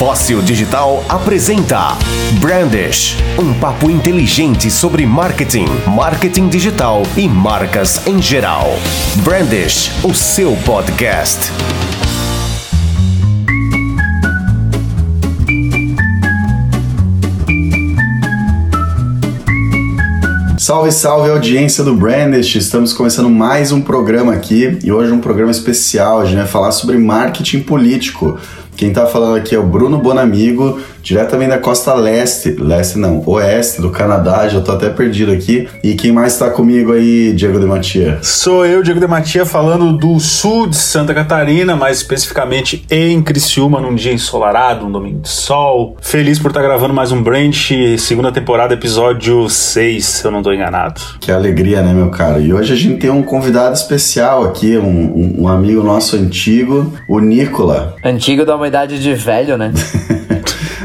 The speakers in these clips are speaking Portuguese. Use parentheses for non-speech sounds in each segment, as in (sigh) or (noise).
Fóssil Digital apresenta Brandish, um papo inteligente sobre marketing, marketing digital e marcas em geral. Brandish, o seu podcast. Salve, salve audiência do Brandish! Estamos começando mais um programa aqui e hoje um programa especial. A gente vai falar sobre marketing político. Quem está falando aqui é o Bruno Bonamigo, diretamente da costa leste, leste não, oeste do Canadá, já tô até perdido aqui. E quem mais está comigo aí, Diego de Matia? Sou eu, Diego de Matia, falando do sul de Santa Catarina, mais especificamente em Criciúma, num dia ensolarado, um domingo de sol. Feliz por estar gravando mais um Branch, segunda temporada, episódio 6, se eu não estou enganado. Que alegria, né, meu cara? E hoje a gente tem um convidado especial aqui, um, um, um amigo nosso antigo, o Nicola. Antigo da uma idade de velho, né? (laughs)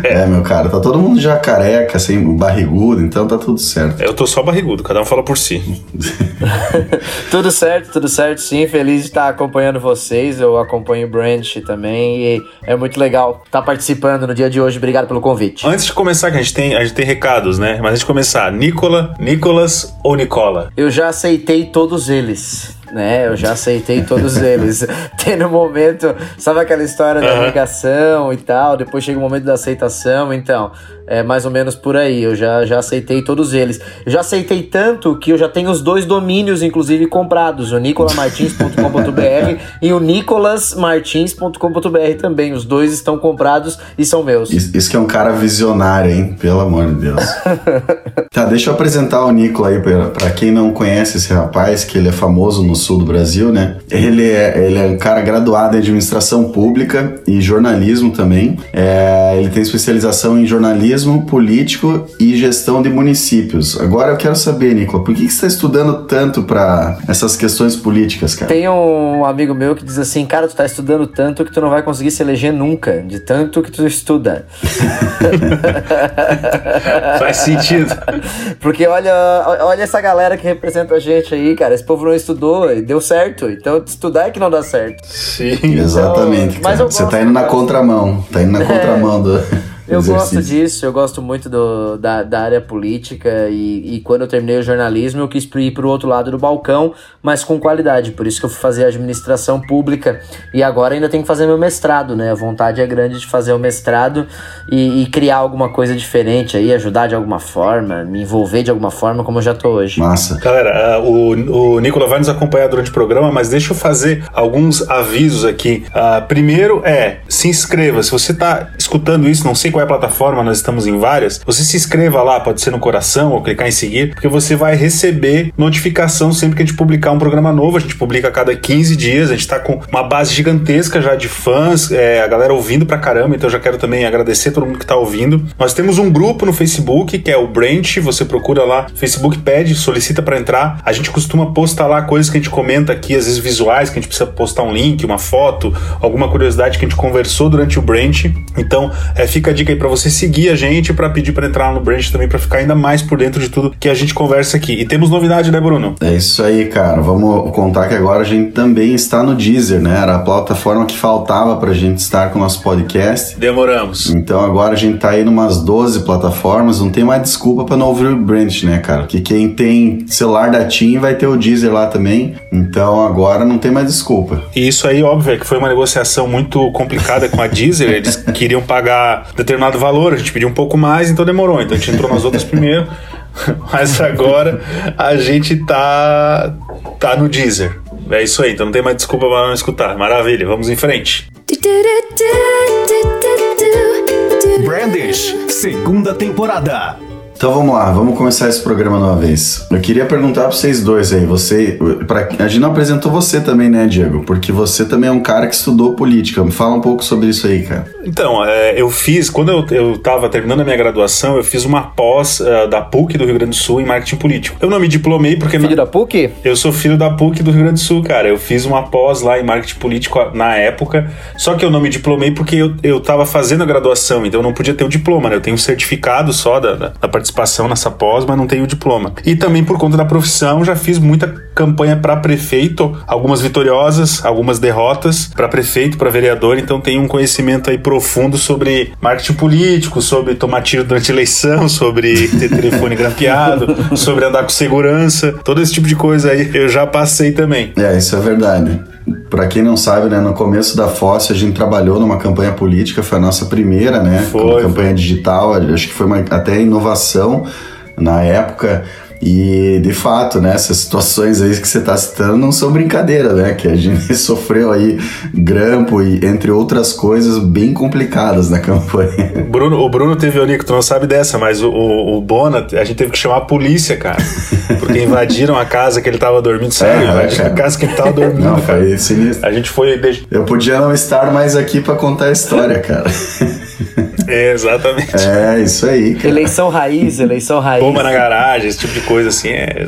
É, meu cara, tá todo mundo já careca, assim, barrigudo, então tá tudo certo. Eu tô só barrigudo, cada um fala por si. (laughs) tudo certo, tudo certo, sim. Feliz de estar acompanhando vocês. Eu acompanho o Branch também e é muito legal estar participando no dia de hoje. Obrigado pelo convite. Antes de começar, que a gente tem, a gente tem recados, né? Mas antes de começar, Nicola, Nicolas ou Nicola? Eu já aceitei todos eles né? Eu já aceitei todos eles. (laughs) Tem no momento, sabe aquela história da negação e tal, depois chega o momento da aceitação, então, é mais ou menos por aí. Eu já, já aceitei todos eles. Eu já aceitei tanto que eu já tenho os dois domínios, inclusive, comprados: o nicolamartins.com.br e o nicolasmartins.com.br também. Os dois estão comprados e são meus. Isso, isso que é um cara visionário, hein? Pelo amor de Deus. (laughs) tá, deixa eu apresentar o Nicola aí para quem não conhece esse rapaz, que ele é famoso no sul do Brasil, né? Ele é, ele é um cara graduado em administração pública e jornalismo também. É, ele tem especialização em jornalismo político e gestão de municípios. Agora eu quero saber, Nicola, por que, que você está estudando tanto para essas questões políticas, cara? Tem um amigo meu que diz assim, cara, tu está estudando tanto que tu não vai conseguir se eleger nunca, de tanto que tu estuda. (laughs) Faz sentido. Porque olha, olha essa galera que representa a gente aí, cara. Esse povo não estudou, e deu certo. Então, estudar é que não dá certo. Sim. Exatamente. Então, mas Você tá indo na contramão. Tá indo na é. contramão do. (laughs) Eu gosto disso, eu gosto muito do, da, da área política e, e quando eu terminei o jornalismo eu quis ir para o outro lado do balcão, mas com qualidade, por isso que eu fui fazer administração pública e agora ainda tenho que fazer meu mestrado, né? A vontade é grande de fazer o mestrado e, e criar alguma coisa diferente aí, ajudar de alguma forma, me envolver de alguma forma como eu já tô hoje. Massa. Galera, uh, o, o Nicola vai nos acompanhar durante o programa, mas deixa eu fazer alguns avisos aqui. Uh, primeiro é, se inscreva, se você está escutando isso, não sei qual é a plataforma, nós estamos em várias, você se inscreva lá, pode ser no coração ou clicar em seguir, porque você vai receber notificação sempre que a gente publicar um programa novo. A gente publica a cada 15 dias, a gente está com uma base gigantesca já de fãs, é, a galera ouvindo pra caramba, então eu já quero também agradecer todo mundo que está ouvindo. Nós temos um grupo no Facebook, que é o Branch, você procura lá, Facebook pede, solicita para entrar. A gente costuma postar lá coisas que a gente comenta aqui, às vezes visuais, que a gente precisa postar um link, uma foto, alguma curiosidade que a gente conversou durante o Branch. Então, é, fica a dica aí para você seguir a gente, para pedir para entrar no Branch também, para ficar ainda mais por dentro de tudo que a gente conversa aqui. E temos novidade, né, Bruno? É isso aí, cara. Vamos contar que agora a gente também está no Deezer, né? Era a plataforma que faltava pra gente estar com o nosso podcast. Demoramos. Então agora a gente tá aí numas 12 plataformas, não tem mais desculpa para não ouvir o Branch, né, cara? Porque quem tem celular da TIM vai ter o Deezer lá também. Então agora não tem mais desculpa. E isso aí, óbvio, é que foi uma negociação muito complicada com a Deezer. Eles queriam pagar determinado valor, a gente pediu um pouco mais, então demorou. Então a gente entrou nas outras (laughs) primeiro. Mas agora a gente tá, tá no Deezer. É isso aí, então não tem mais desculpa para não escutar. Maravilha, vamos em frente. Brandish, segunda temporada. Então vamos lá, vamos começar esse programa de uma vez. Eu queria perguntar para vocês dois aí, você, pra, a gente não apresentou você também, né, Diego? Porque você também é um cara que estudou política. Me fala um pouco sobre isso aí, cara. Então, é, eu fiz, quando eu, eu tava terminando a minha graduação, eu fiz uma pós uh, da PUC do Rio Grande do Sul em marketing político. Eu não me diplomei porque... Filho na... da PUC? Eu sou filho da PUC do Rio Grande do Sul, cara. Eu fiz uma pós lá em marketing político na época, só que eu não me diplomei porque eu, eu tava fazendo a graduação, então eu não podia ter o diploma, né? Eu tenho um certificado só da, da, da participação nessa pós, mas não tenho o diploma. E também por conta da profissão, já fiz muita campanha para prefeito, algumas vitoriosas, algumas derrotas para prefeito, para vereador, então tenho um conhecimento aí pro profundo sobre marketing político, sobre tomar tiro durante a eleição, (laughs) sobre ter telefone grampeado, sobre andar com segurança, todo esse tipo de coisa aí eu já passei também. É, isso é verdade. Para quem não sabe, né, no começo da FOSS a gente trabalhou numa campanha política, foi a nossa primeira, né, foi, campanha digital, acho que foi uma, até inovação na época. E de fato, né, essas situações aí que você está citando não são brincadeira, né? Que a gente (laughs) sofreu aí grampo e entre outras coisas bem complicadas na (laughs) campanha. Bruno, o Bruno teve, o Nico, tu não sabe dessa, mas o, o, o Bona, a gente teve que chamar a polícia, cara. (laughs) Porque invadiram a casa que ele estava dormindo. Sério, é, invadiram a casa que ele estava dormindo. Não, cara. foi sinistro. A gente foi. Eu podia não estar mais aqui para contar a história, cara. (laughs) É, exatamente. É, isso aí, cara. Eleição raiz, eleição raiz. Bomba na garagem, esse tipo de coisa assim, é,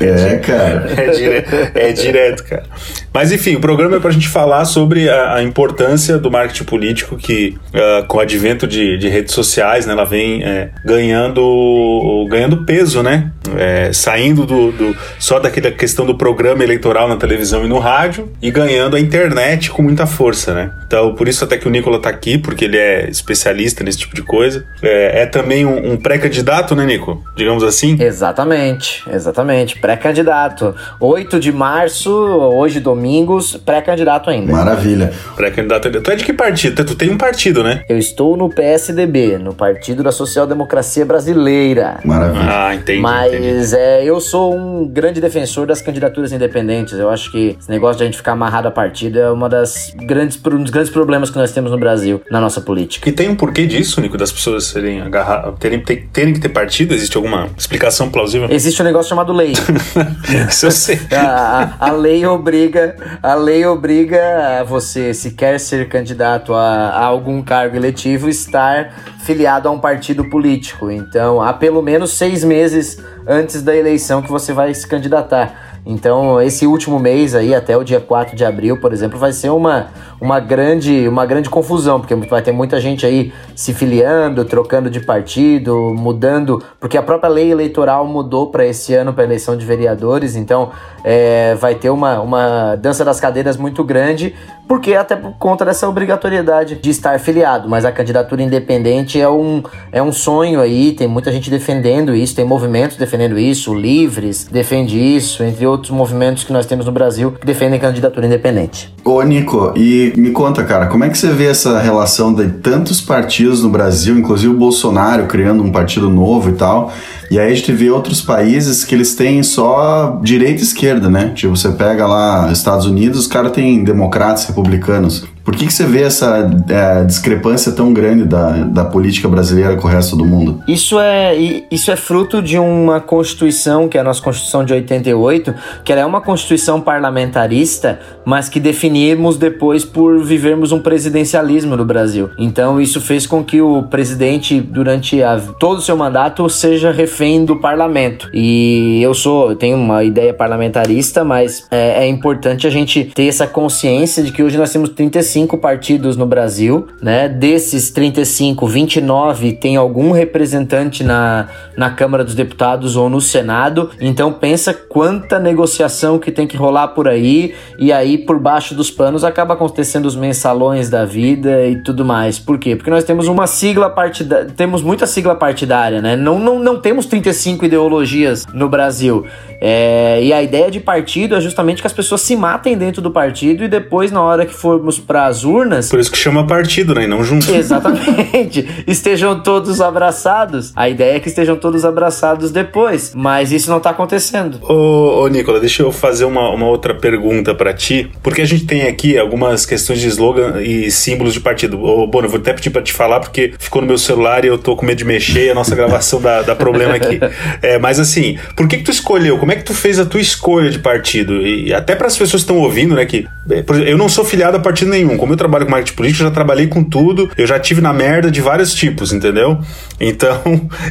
é é, cara. É direto, é direto, cara. Mas enfim, o programa é pra gente falar sobre a, a importância do marketing político que, uh, com o advento de, de, redes sociais, né, ela vem é, ganhando, ganhando peso, né? É, saindo do, do, só daquela questão do programa eleitoral na televisão e no rádio e ganhando a internet com muita força, né? Então, por isso até que o Nicola tá aqui, porque ele é especialista nesse tipo de coisa. É, é também um, um pré-candidato, né, Nico? Digamos assim? Exatamente, exatamente pré-candidato. 8 de março, hoje domingos, pré-candidato ainda. Maravilha. Pré-candidato. Tu é de que partido? Tu tem um partido, né? Eu estou no PSDB, no Partido da Social Democracia Brasileira. Maravilha. Ah, entendi. Mas entendi. É, eu sou um grande defensor das candidaturas independentes. Eu acho que esse negócio de a gente ficar amarrado a partido é uma das grandes, um dos grandes problemas que nós temos no Brasil, na nossa política. E tem um porquê disso, Nico, das pessoas serem agarradas, terem, terem que ter partido? Existe alguma explicação plausível? Existe um negócio chamado lei. (laughs) (laughs) Isso eu sei. A, a, lei obriga, a lei obriga você, se quer ser candidato a, a algum cargo eletivo, estar filiado a um partido político. Então, há pelo menos seis meses antes da eleição que você vai se candidatar. Então, esse último mês aí, até o dia 4 de abril, por exemplo, vai ser uma, uma, grande, uma grande confusão, porque vai ter muita gente aí se filiando, trocando de partido, mudando, porque a própria lei eleitoral mudou para esse ano, para eleição de vereadores, então é, vai ter uma, uma dança das cadeiras muito grande, porque até por conta dessa obrigatoriedade de estar filiado, mas a candidatura independente é um, é um sonho aí, tem muita gente defendendo isso, tem movimentos defendendo isso, Livres defende isso, entre outros movimentos que nós temos no Brasil que defendem candidatura independente. Ô Nico, e me conta, cara, como é que você vê essa relação de tantos partidos no Brasil, inclusive o Bolsonaro criando um partido novo e tal, e aí a gente vê outros países que eles têm só direita e esquerda, né? Tipo, você pega lá Estados Unidos, os caras têm democratas, republicanos republicanos por que, que você vê essa é, discrepância tão grande da, da política brasileira com o resto do mundo? Isso é, isso é fruto de uma Constituição, que é a nossa Constituição de 88, que ela é uma Constituição parlamentarista, mas que definimos depois por vivermos um presidencialismo no Brasil. Então isso fez com que o presidente, durante a, todo o seu mandato, seja refém do parlamento. E eu sou, eu tenho uma ideia parlamentarista, mas é, é importante a gente ter essa consciência de que hoje nós temos 35 35 partidos no Brasil, né? Desses 35, 29 tem algum representante na, na Câmara dos Deputados ou no Senado. Então pensa quanta negociação que tem que rolar por aí e aí por baixo dos panos acaba acontecendo os mensalões da vida e tudo mais. Por quê? Porque nós temos uma sigla partidária, temos muita sigla partidária, né? Não, não, não temos 35 ideologias no Brasil. É, e a ideia de partido é justamente que as pessoas se matem dentro do partido e depois, na hora que formos para as urnas. Por isso que chama partido, né? E não junto. (laughs) Exatamente. estejam todos abraçados. A ideia é que estejam todos abraçados depois. Mas isso não está acontecendo. Ô, ô, Nicola, deixa eu fazer uma, uma outra pergunta para ti. Porque a gente tem aqui algumas questões de slogan e símbolos de partido. Ô, Bono, eu vou até pedir pra te falar, porque ficou no meu celular e eu tô com medo de mexer e a nossa gravação dá, dá problema aqui. (laughs) É, mas assim, por que, que tu escolheu? Como é que tu fez a tua escolha de partido? E até para as pessoas que estão ouvindo, né? Que exemplo, eu não sou filiado a partido nenhum. Como eu trabalho com marketing político, eu já trabalhei com tudo. Eu já tive na merda de vários tipos, entendeu? (laughs) Então,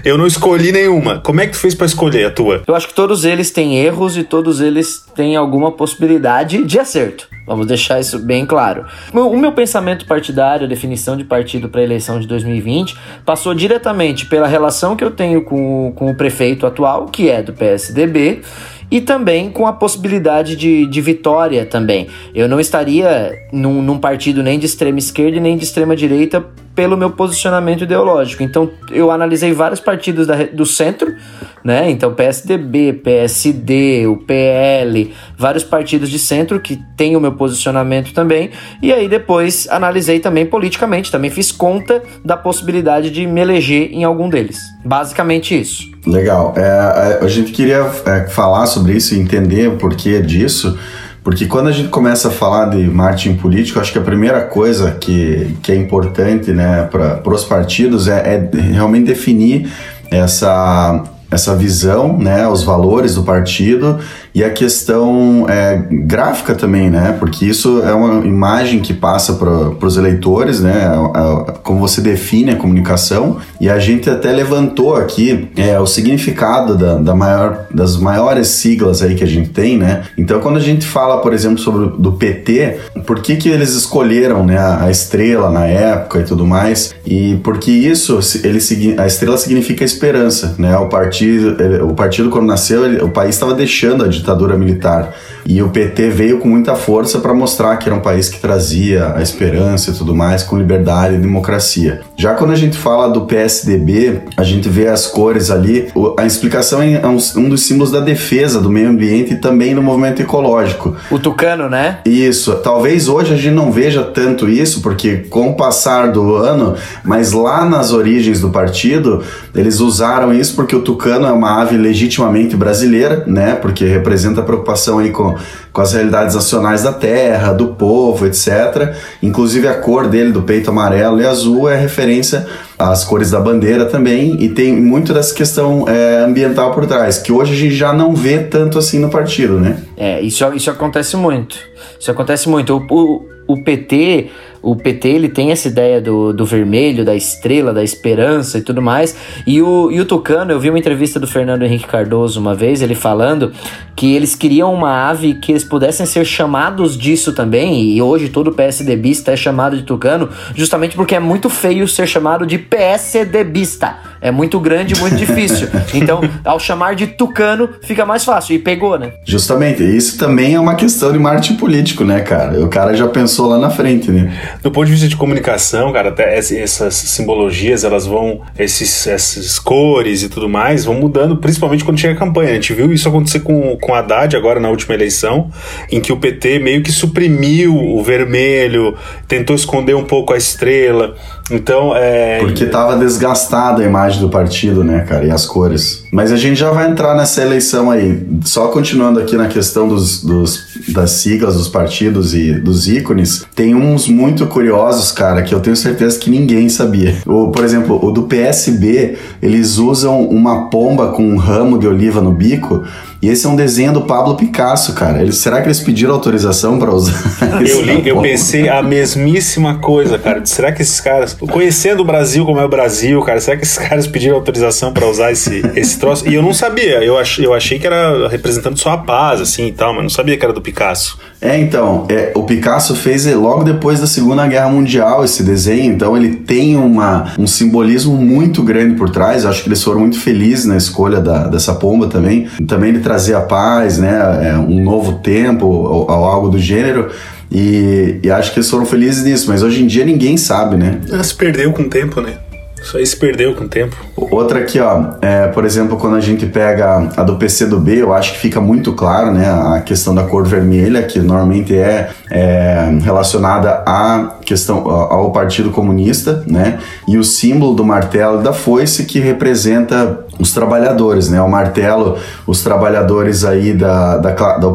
eu não escolhi nenhuma. Como é que tu fez para escolher a tua? Eu acho que todos eles têm erros e todos eles têm alguma possibilidade de acerto. Vamos deixar isso bem claro. O meu pensamento partidário, a definição de partido para a eleição de 2020, passou diretamente pela relação que eu tenho com, com o prefeito atual, que é do PSDB, e também com a possibilidade de, de vitória também. Eu não estaria num, num partido nem de extrema esquerda nem de extrema direita pelo meu posicionamento ideológico. Então eu analisei vários partidos da, do centro, né? Então PSDB, PSD, o PL, vários partidos de centro que têm o meu posicionamento também. E aí depois analisei também politicamente, também fiz conta da possibilidade de me eleger em algum deles. Basicamente isso. Legal. É, a gente queria é, falar sobre isso e entender o porquê disso. Porque quando a gente começa a falar de marketing político, acho que a primeira coisa que, que é importante né, para os partidos é, é realmente definir essa essa visão, né, os valores do partido e a questão é, gráfica também, né, porque isso é uma imagem que passa para os eleitores, né, a, a, como você define a comunicação. E a gente até levantou aqui é, o significado da, da, maior, das maiores siglas aí que a gente tem, né, então quando a gente fala, por exemplo, sobre do PT, por que que eles escolheram, né, a estrela na época e tudo mais? E porque isso, ele, a estrela significa esperança, né, o partido partido, o partido quando nasceu, ele, o país estava deixando a ditadura militar. E o PT veio com muita força para mostrar que era um país que trazia a esperança e tudo mais, com liberdade e democracia. Já quando a gente fala do PSDB, a gente vê as cores ali, a explicação é um, um dos símbolos da defesa do meio ambiente e também do movimento ecológico. O tucano, né? Isso. Talvez hoje a gente não veja tanto isso, porque com o passar do ano, mas lá nas origens do partido, eles usaram isso porque o tucano tucano é uma ave legitimamente brasileira, né? Porque representa a preocupação aí com, com as realidades nacionais da terra, do povo, etc. Inclusive a cor dele, do peito amarelo e azul, é referência às cores da bandeira também. E tem muito dessa questão é, ambiental por trás, que hoje a gente já não vê tanto assim no partido, né? É, isso, isso acontece muito. Isso acontece muito. O, o, o PT o PT ele tem essa ideia do, do vermelho, da estrela, da esperança e tudo mais. E o, e o Tucano, eu vi uma entrevista do Fernando Henrique Cardoso uma vez, ele falando que eles queriam uma ave que eles pudessem ser chamados disso também. E hoje todo PSDBista é chamado de Tucano, justamente porque é muito feio ser chamado de PSDBista. É muito grande e muito (laughs) difícil. Então, ao chamar de Tucano, fica mais fácil. E pegou, né? Justamente. Isso também é uma questão de marketing político, né, cara? O cara já pensou lá na frente, né? Do ponto de vista de comunicação, cara, até essas simbologias, elas vão, esses, essas cores e tudo mais, vão mudando, principalmente quando chega a campanha. A gente viu isso acontecer com, com Haddad agora na última eleição, em que o PT meio que suprimiu o vermelho, tentou esconder um pouco a estrela. Então, é. Porque tava desgastada a imagem do partido, né, cara, e as cores. Mas a gente já vai entrar nessa eleição aí. Só continuando aqui na questão dos, dos, das siglas dos partidos e dos ícones, tem uns muito curiosos, cara, que eu tenho certeza que ninguém sabia. O, por exemplo, o do PSB, eles usam uma pomba com um ramo de oliva no bico e esse é um desenho do Pablo Picasso, cara. Eles, será que eles pediram autorização para usar? (laughs) Eu, li, eu pensei a mesmíssima coisa, cara. Será que esses caras, conhecendo o Brasil como é o Brasil, cara, será que esses caras pediram autorização para usar esse, esse troço? E eu não sabia. Eu, ach, eu achei que era representando só a paz, assim e tal, mas não sabia que era do Picasso. É, então, é, o Picasso fez logo depois da Segunda Guerra Mundial esse desenho, então ele tem uma, um simbolismo muito grande por trás. Eu acho que eles foram muito felizes na escolha da, dessa pomba também. Também ele trazer a paz, né, é, um novo tempo ou, ou algo do gênero. E, e, acho que eles foram felizes nisso, mas hoje em dia ninguém sabe, né? Se perdeu com o tempo, né? Isso aí se perdeu com o tempo. Outra aqui, ó, é, por exemplo, quando a gente pega a do PC do B, eu acho que fica muito claro, né, a questão da cor vermelha, que normalmente é, é relacionada à questão ao Partido Comunista, né, e o símbolo do martelo da foice que representa os trabalhadores, né? O martelo, os trabalhadores aí da, da, da,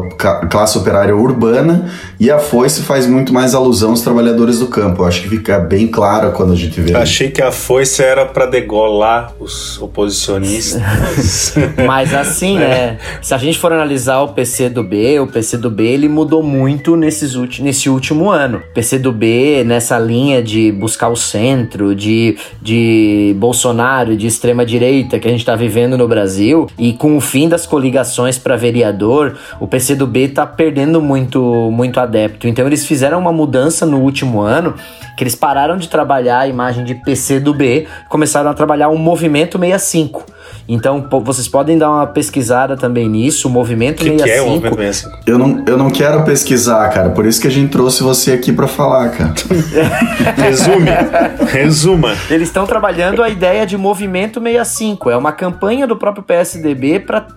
classe operária urbana e a foice faz muito mais alusão aos trabalhadores do campo. Eu acho que fica bem claro quando a gente vê. Achei que a foice era para degolar os oposicionistas. (laughs) Mas assim, né? Se a gente for analisar o PC do B, o PC do B ele mudou muito nesses nesse último ano. O PC do B nessa linha de buscar o centro, de, de Bolsonaro, de extrema direita que a gente tá vivendo no Brasil e com o fim das coligações para vereador, o PCdoB tá perdendo muito, muito adepto. Então eles fizeram uma mudança no último ano que eles pararam de trabalhar a imagem de PCdoB, começaram a trabalhar o movimento 65. Então vocês podem dar uma pesquisada também nisso, o Movimento que 65. Que é o Movimento 65? Eu não, eu não quero pesquisar, cara, por isso que a gente trouxe você aqui para falar, cara. (laughs) Resume, resuma. Eles estão trabalhando a ideia de Movimento 65, é uma campanha do próprio PSDB para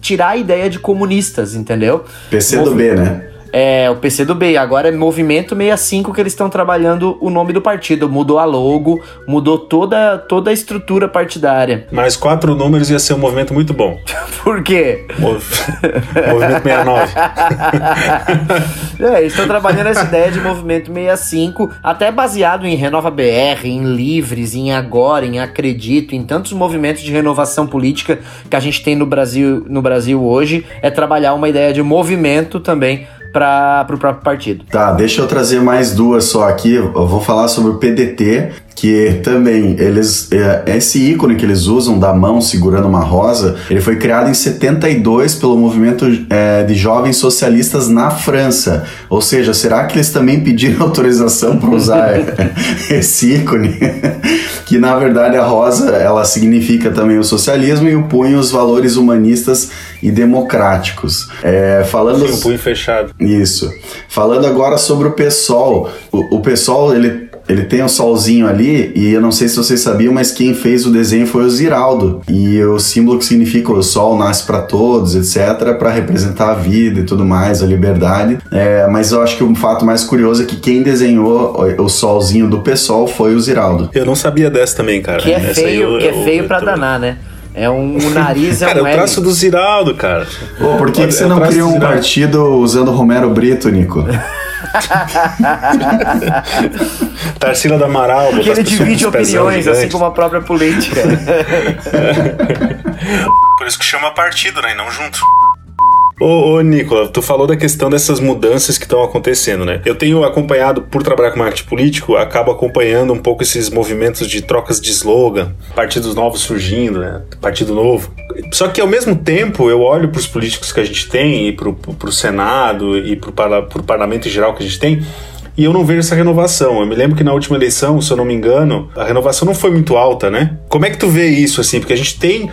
tirar a ideia de comunistas, entendeu? PC do B, né? É, o PC do B. Agora é Movimento 65 que eles estão trabalhando o nome do partido. Mudou a logo, mudou toda, toda a estrutura partidária. (laughs) Mais quatro números ia ser um movimento muito bom. Por quê? Mov... (laughs) movimento 69. (laughs) é, eles estão trabalhando essa ideia de Movimento 65, até baseado em Renova BR, em Livres, em Agora, em Acredito, em tantos movimentos de renovação política que a gente tem no Brasil, no Brasil hoje, é trabalhar uma ideia de movimento também para o próprio partido. Tá, deixa eu trazer mais duas só aqui. Eu vou falar sobre o PDT, que também eles é, esse ícone que eles usam da mão segurando uma rosa, ele foi criado em 72 pelo movimento é, de jovens socialistas na França. Ou seja, será que eles também pediram (laughs) autorização para usar (laughs) esse ícone? (laughs) que na verdade a rosa ela significa também o socialismo e o punho os valores humanistas e democráticos. É, falando Sim, um punho fechado. Isso. Falando agora sobre o PSOL, o, o PSOL ele ele tem o um solzinho ali, e eu não sei se vocês sabiam, mas quem fez o desenho foi o Ziraldo. E o símbolo que significa o sol nasce para todos, etc., para representar a vida e tudo mais, a liberdade. É, mas eu acho que o fato mais curioso é que quem desenhou o solzinho do PSOL foi o Ziraldo. Eu não sabia dessa também, cara. Que é feio, eu, que é feio para danar, né? É um, o (laughs) nariz é cara, um é o traço do Ziraldo, cara. Pô, por que, que você é não cria um partido usando Romero Brito, Nico? (laughs) Tarsila do Amaral. Porque ele divide opiniões, assim como a própria política. (laughs) Por isso que chama partido, né? E não junto. Ô, ô Nicola, tu falou da questão dessas mudanças que estão acontecendo, né? Eu tenho acompanhado, por trabalhar com marketing político, acabo acompanhando um pouco esses movimentos de trocas de slogan, partidos novos surgindo, né? Partido novo. Só que ao mesmo tempo eu olho para os políticos que a gente tem, e para o Senado, e para o parlamento em geral que a gente tem, e eu não vejo essa renovação. Eu me lembro que na última eleição, se eu não me engano, a renovação não foi muito alta, né? Como é que tu vê isso, assim? Porque a gente tem,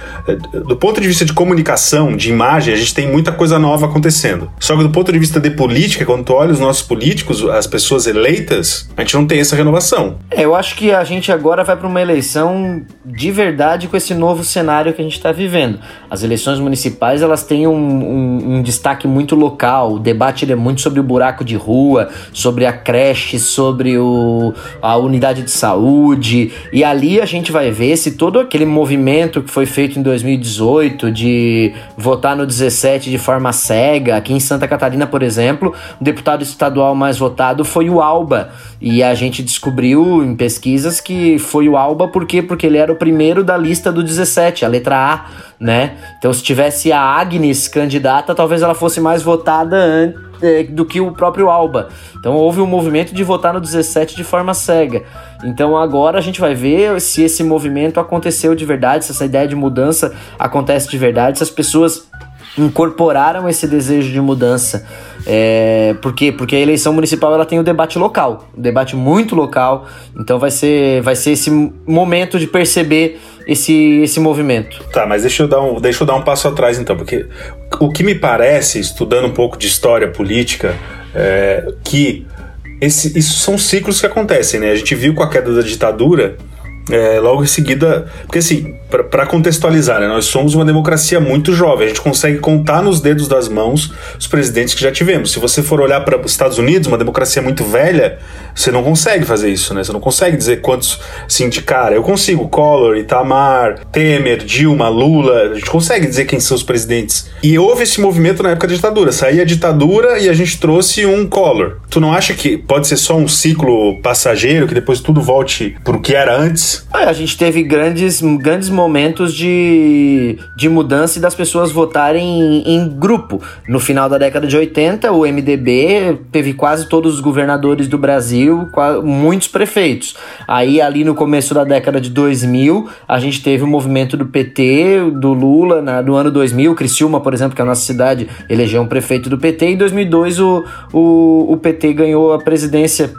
do ponto de vista de comunicação, de imagem, a gente tem muita coisa nova acontecendo. Só que do ponto de vista de política, quando tu olha os nossos políticos, as pessoas eleitas, a gente não tem essa renovação. É, eu acho que a gente agora vai para uma eleição de verdade com esse novo cenário que a gente está vivendo. As eleições municipais, elas têm um, um, um destaque muito local, o debate é muito sobre o buraco de rua, sobre a creche, sobre o, a unidade de saúde. E ali a gente vai ver se todo aquele movimento que foi feito em 2018 de votar no 17 de forma cega. Aqui em Santa Catarina, por exemplo, o deputado estadual mais votado foi o Alba. E a gente descobriu em pesquisas que foi o Alba por quê? Porque ele era o primeiro da lista do 17, a letra A, né? Então se tivesse a Agnes candidata, talvez ela fosse mais votada antes do que o próprio Alba. Então houve um movimento de votar no 17 de forma cega. Então agora a gente vai ver se esse movimento aconteceu de verdade, se essa ideia de mudança acontece de verdade, se as pessoas incorporaram esse desejo de mudança. É, por quê? Porque a eleição municipal ela tem o um debate local, um debate muito local. Então vai ser, vai ser esse momento de perceber esse, esse movimento. Tá, mas deixa eu, dar um, deixa eu dar um passo atrás então, porque o que me parece, estudando um pouco de história política, é que esse, isso são ciclos que acontecem, né? A gente viu com a queda da ditadura é, logo em seguida, porque assim, para contextualizar, né, nós somos uma democracia muito jovem, a gente consegue contar nos dedos das mãos os presidentes que já tivemos. Se você for olhar para os Estados Unidos, uma democracia muito velha, você não consegue fazer isso, né? Você não consegue dizer quantos, de cara. Eu consigo, Collor, Itamar, Temer, Dilma, Lula, a gente consegue dizer quem são os presidentes. E houve esse movimento na época da ditadura. Saía a ditadura e a gente trouxe um Collor. Tu não acha que pode ser só um ciclo passageiro, que depois tudo volte pro que era antes? É, a gente teve grandes, grandes momentos de, de mudança e das pessoas votarem em, em, grupo. No final da década de 80, o MDB teve quase todos os governadores do Brasil, muitos prefeitos. Aí, ali no começo da década de 2000, a gente teve o movimento do PT, do Lula, na, no ano 2000. Criciúma, por exemplo, que é a nossa cidade, elegeu um prefeito do PT. Em 2002, o, o, o PT ganhou a presidência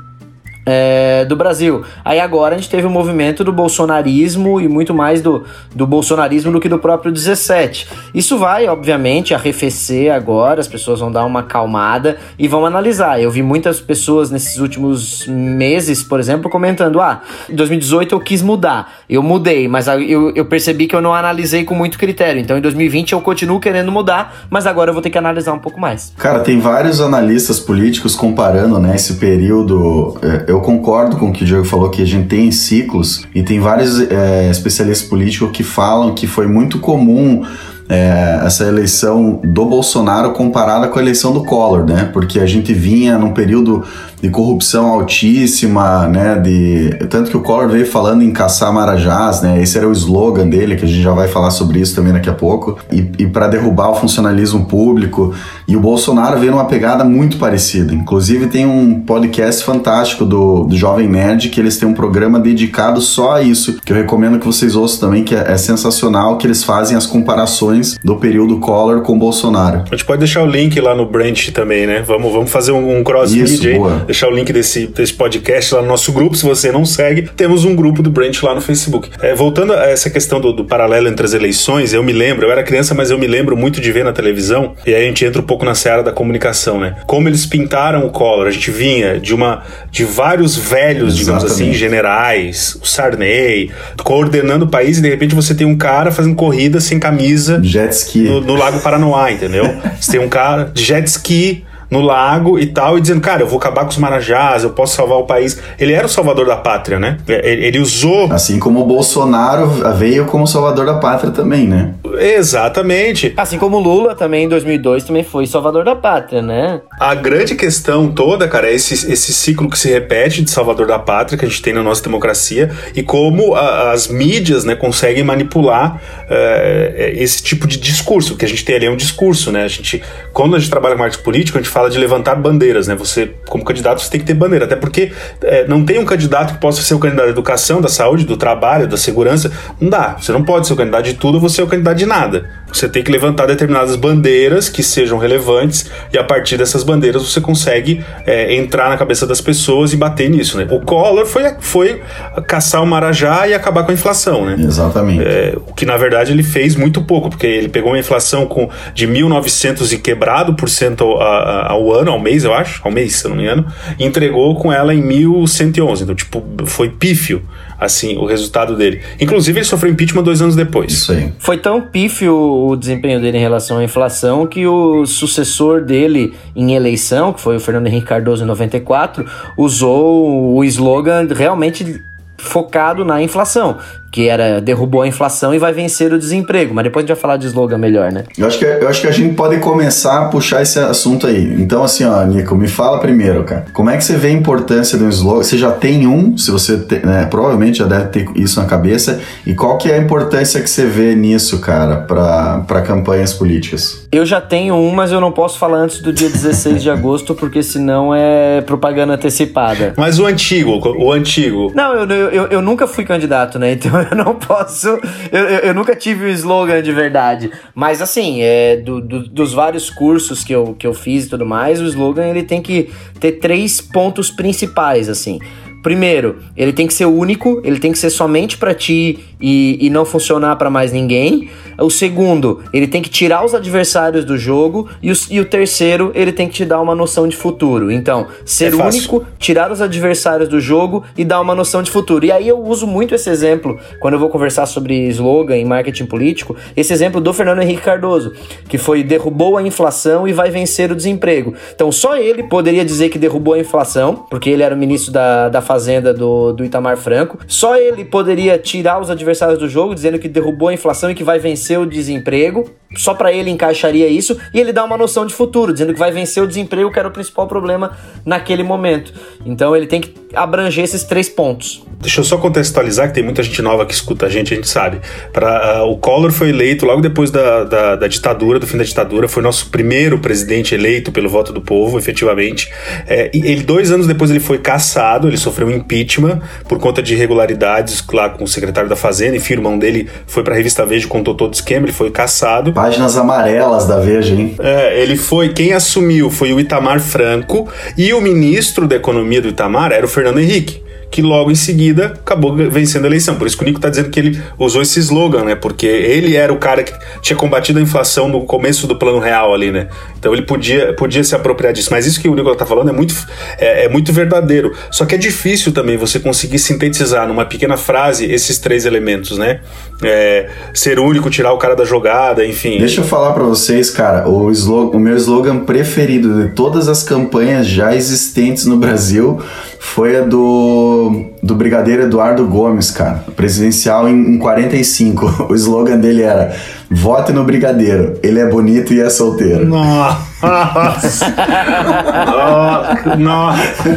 é, do Brasil. Aí agora a gente teve o um movimento do bolsonarismo e muito mais do, do bolsonarismo do que do próprio 17. Isso vai, obviamente, arrefecer agora, as pessoas vão dar uma calmada e vão analisar. Eu vi muitas pessoas nesses últimos meses, por exemplo, comentando: ah, em 2018 eu quis mudar, eu mudei, mas eu, eu percebi que eu não analisei com muito critério. Então em 2020 eu continuo querendo mudar, mas agora eu vou ter que analisar um pouco mais. Cara, tem vários analistas políticos comparando né, esse período. É, eu concordo com o que o Diego falou, que a gente tem ciclos, e tem vários é, especialistas políticos que falam que foi muito comum é, essa eleição do Bolsonaro comparada com a eleição do Collor, né? Porque a gente vinha num período de corrupção altíssima, né? De tanto que o Collor veio falando em caçar marajás, né? Esse era o slogan dele, que a gente já vai falar sobre isso também daqui a pouco. E, e para derrubar o funcionalismo público. E o Bolsonaro veio numa pegada muito parecida. Inclusive tem um podcast fantástico do, do Jovem Nerd que eles têm um programa dedicado só a isso, que eu recomendo que vocês ouçam também, que é, é sensacional, que eles fazem as comparações do período Collor com Bolsonaro. A gente pode deixar o link lá no Branch também, né? Vamos, vamos fazer um, um cross-feed aí. Boa deixar o link desse, desse podcast lá no nosso grupo. Se você não segue, temos um grupo do Branch lá no Facebook. É, voltando a essa questão do, do, paralelo entre as eleições, eu me lembro, eu era criança, mas eu me lembro muito de ver na televisão, e aí a gente entra um pouco na seara da comunicação, né? Como eles pintaram o Collor. A gente vinha de uma de vários velhos, digamos assim, generais, o Sarney, coordenando o país, e de repente você tem um cara fazendo corrida sem camisa jet ski no, no Lago Paranoá, entendeu? (laughs) você tem um cara de jet ski no lago e tal, e dizendo, cara, eu vou acabar com os marajás, eu posso salvar o país. Ele era o salvador da pátria, né? Ele, ele usou. Assim como o Bolsonaro veio como salvador da pátria também, né? Exatamente. Assim como o Lula também em 2002 também foi salvador da pátria, né? A grande questão toda, cara, é esse, esse ciclo que se repete de salvador da pátria que a gente tem na nossa democracia e como a, as mídias, né, conseguem manipular uh, esse tipo de discurso. O que a gente tem ali é um discurso, né? A gente, quando a gente trabalha com marketing político, a gente fala fala de levantar bandeiras, né? Você, como candidato, você tem que ter bandeira, até porque é, não tem um candidato que possa ser o candidato da educação, da saúde, do trabalho, da segurança. Não dá. Você não pode ser o candidato de tudo, você é o candidato de nada. Você tem que levantar determinadas bandeiras que sejam relevantes e a partir dessas bandeiras você consegue é, entrar na cabeça das pessoas e bater nisso, né? O Collor foi, foi caçar o Marajá e acabar com a inflação, né? Exatamente. É, o que na verdade ele fez muito pouco, porque ele pegou uma inflação com, de 1.900 e quebrado por cento ao ano, ao mês, eu acho, ao mês, se eu não me engano, e entregou com ela em 1.111. Então, tipo, foi pífio assim, o resultado dele. Inclusive, ele sofreu impeachment dois anos depois. Isso aí. Foi tão pífio o desempenho dele em relação à inflação que o sucessor dele em eleição, que foi o Fernando Henrique Cardoso em 94, usou o slogan realmente focado na inflação, que era derrubou a inflação e vai vencer o desemprego. Mas depois a gente vai falar de slogan melhor, né? Eu acho que, eu acho que a gente pode começar a puxar esse assunto aí. Então, assim, ó, Nico, me fala primeiro, cara. Como é que você vê a importância de um slogan? Você já tem um, se você tem, né, provavelmente já deve ter isso na cabeça. E qual que é a importância que você vê nisso, cara, para campanhas políticas? Eu já tenho um, mas eu não posso falar antes do dia 16 de (laughs) agosto, porque senão é propaganda antecipada. Mas o antigo, o antigo. Não, eu, eu, eu nunca fui candidato, né? Então (laughs) eu não posso. Eu, eu, eu nunca tive um slogan de verdade. Mas assim, é, do, do, dos vários cursos que eu, que eu fiz e tudo mais, o slogan ele tem que ter três pontos principais, assim. Primeiro, ele tem que ser único, ele tem que ser somente para ti e, e não funcionar para mais ninguém. O segundo, ele tem que tirar os adversários do jogo. E o, e o terceiro, ele tem que te dar uma noção de futuro. Então, ser é único, tirar os adversários do jogo e dar uma noção de futuro. E aí eu uso muito esse exemplo quando eu vou conversar sobre slogan e marketing político. Esse exemplo do Fernando Henrique Cardoso, que foi derrubou a inflação e vai vencer o desemprego. Então, só ele poderia dizer que derrubou a inflação, porque ele era o ministro da, da Fazenda do, do Itamar Franco. Só ele poderia tirar os adversários do jogo, dizendo que derrubou a inflação e que vai vencer o desemprego, só para ele encaixaria isso, e ele dá uma noção de futuro, dizendo que vai vencer o desemprego, que era o principal problema naquele momento. Então ele tem que abranger esses três pontos. Deixa eu só contextualizar que tem muita gente nova que escuta a gente, a gente sabe. Pra, uh, o Collor foi eleito logo depois da, da, da, ditadura, do fim da ditadura, foi nosso primeiro presidente eleito pelo voto do povo, efetivamente. É, ele, dois anos depois, ele foi caçado, ele sofreu um impeachment por conta de irregularidades lá com o secretário da Fazenda enfim, o irmão dele foi pra revista Veja, contou todo o esquema, ele foi caçado. Páginas amarelas da Veja, hein? É, ele foi, quem assumiu foi o Itamar Franco e o ministro da Economia do Itamar era o Fernando Henrique que logo em seguida acabou vencendo a eleição. Por isso que o Nico está dizendo que ele usou esse slogan, né? Porque ele era o cara que tinha combatido a inflação no começo do plano real ali, né? Então ele podia, podia se apropriar disso. Mas isso que o Nicolas está falando é muito, é, é, muito verdadeiro. Só que é difícil também você conseguir sintetizar numa pequena frase esses três elementos, né? É, ser único, tirar o cara da jogada, enfim. Deixa eu falar para vocês, cara, o, slogan, o meu slogan preferido de todas as campanhas já existentes no Brasil foi a do, do Brigadeiro Eduardo Gomes, cara. Presidencial em, em 45. (laughs) O slogan dele era: Vote no Brigadeiro, ele é bonito e é solteiro. Nossa! (laughs) Nossa!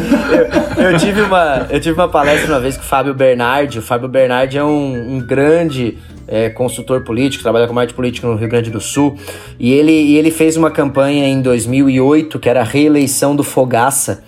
Eu, eu, tive uma, eu tive uma palestra uma vez com o Fábio Bernardi. O Fábio Bernardi é um, um grande é, consultor político, trabalha com marketing político no Rio Grande do Sul. E ele, e ele fez uma campanha em 2008 que era a reeleição do Fogaça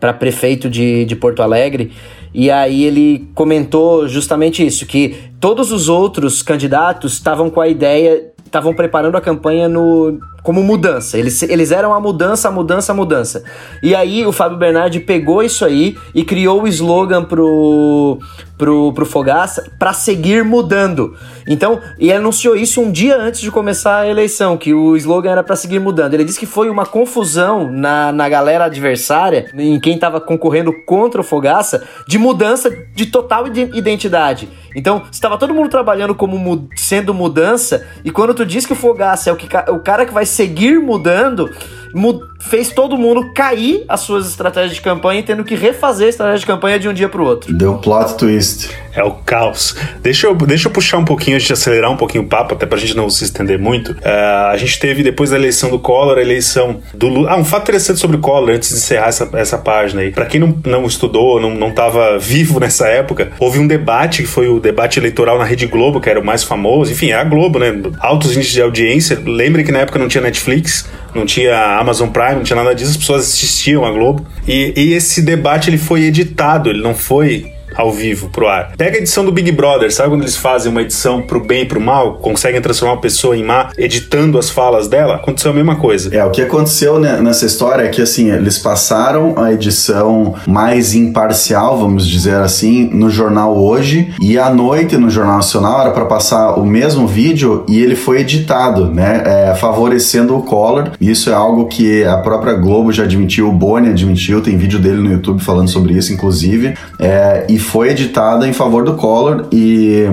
para prefeito de, de Porto Alegre. E aí ele comentou justamente isso, que todos os outros candidatos estavam com a ideia, estavam preparando a campanha no, como mudança. Eles, eles eram a mudança, a mudança, a mudança. E aí o Fábio Bernardi pegou isso aí e criou o slogan pro, pro, pro Fogaça para seguir mudando. Então, e anunciou isso um dia antes de começar a eleição, que o slogan era para seguir mudando. Ele disse que foi uma confusão na, na galera adversária, em quem estava concorrendo contra o Fogaça, de mudança de total identidade. Então, estava todo mundo trabalhando como sendo mudança, e quando tu diz que o Fogaça é o, que, o cara que vai seguir mudando, fez todo mundo cair as suas estratégias de campanha e tendo que refazer a estratégia de campanha de um dia para o outro. Deu plot twist. É o caos. Deixa eu, deixa eu puxar um pouquinho, a gente acelerar um pouquinho o papo, até pra gente não se estender muito. Uh, a gente teve, depois da eleição do Collor, a eleição do Lula. Ah, um fato interessante sobre o Collor, antes de encerrar essa, essa página aí. Pra quem não, não estudou, não, não tava vivo (laughs) nessa época, houve um debate, que foi o debate eleitoral na Rede Globo, que era o mais famoso. Enfim, é a Globo, né? Altos índices de audiência. Lembrem que na época não tinha Netflix, não tinha Amazon Prime, não tinha nada disso, as pessoas assistiam a Globo. E, e esse debate ele foi editado, ele não foi ao vivo pro ar. Pega a edição do Big Brother, sabe quando eles fazem uma edição pro bem e pro mal, conseguem transformar uma pessoa em má, editando as falas dela? Aconteceu a mesma coisa. É, o que aconteceu né, nessa história é que assim, eles passaram a edição mais imparcial, vamos dizer assim, no jornal hoje, e à noite no Jornal Nacional era para passar o mesmo vídeo e ele foi editado, né, é, favorecendo o Collor. Isso é algo que a própria Globo já admitiu, o Boni admitiu, tem vídeo dele no YouTube falando sobre isso, inclusive. É, e foi editada em favor do Collor e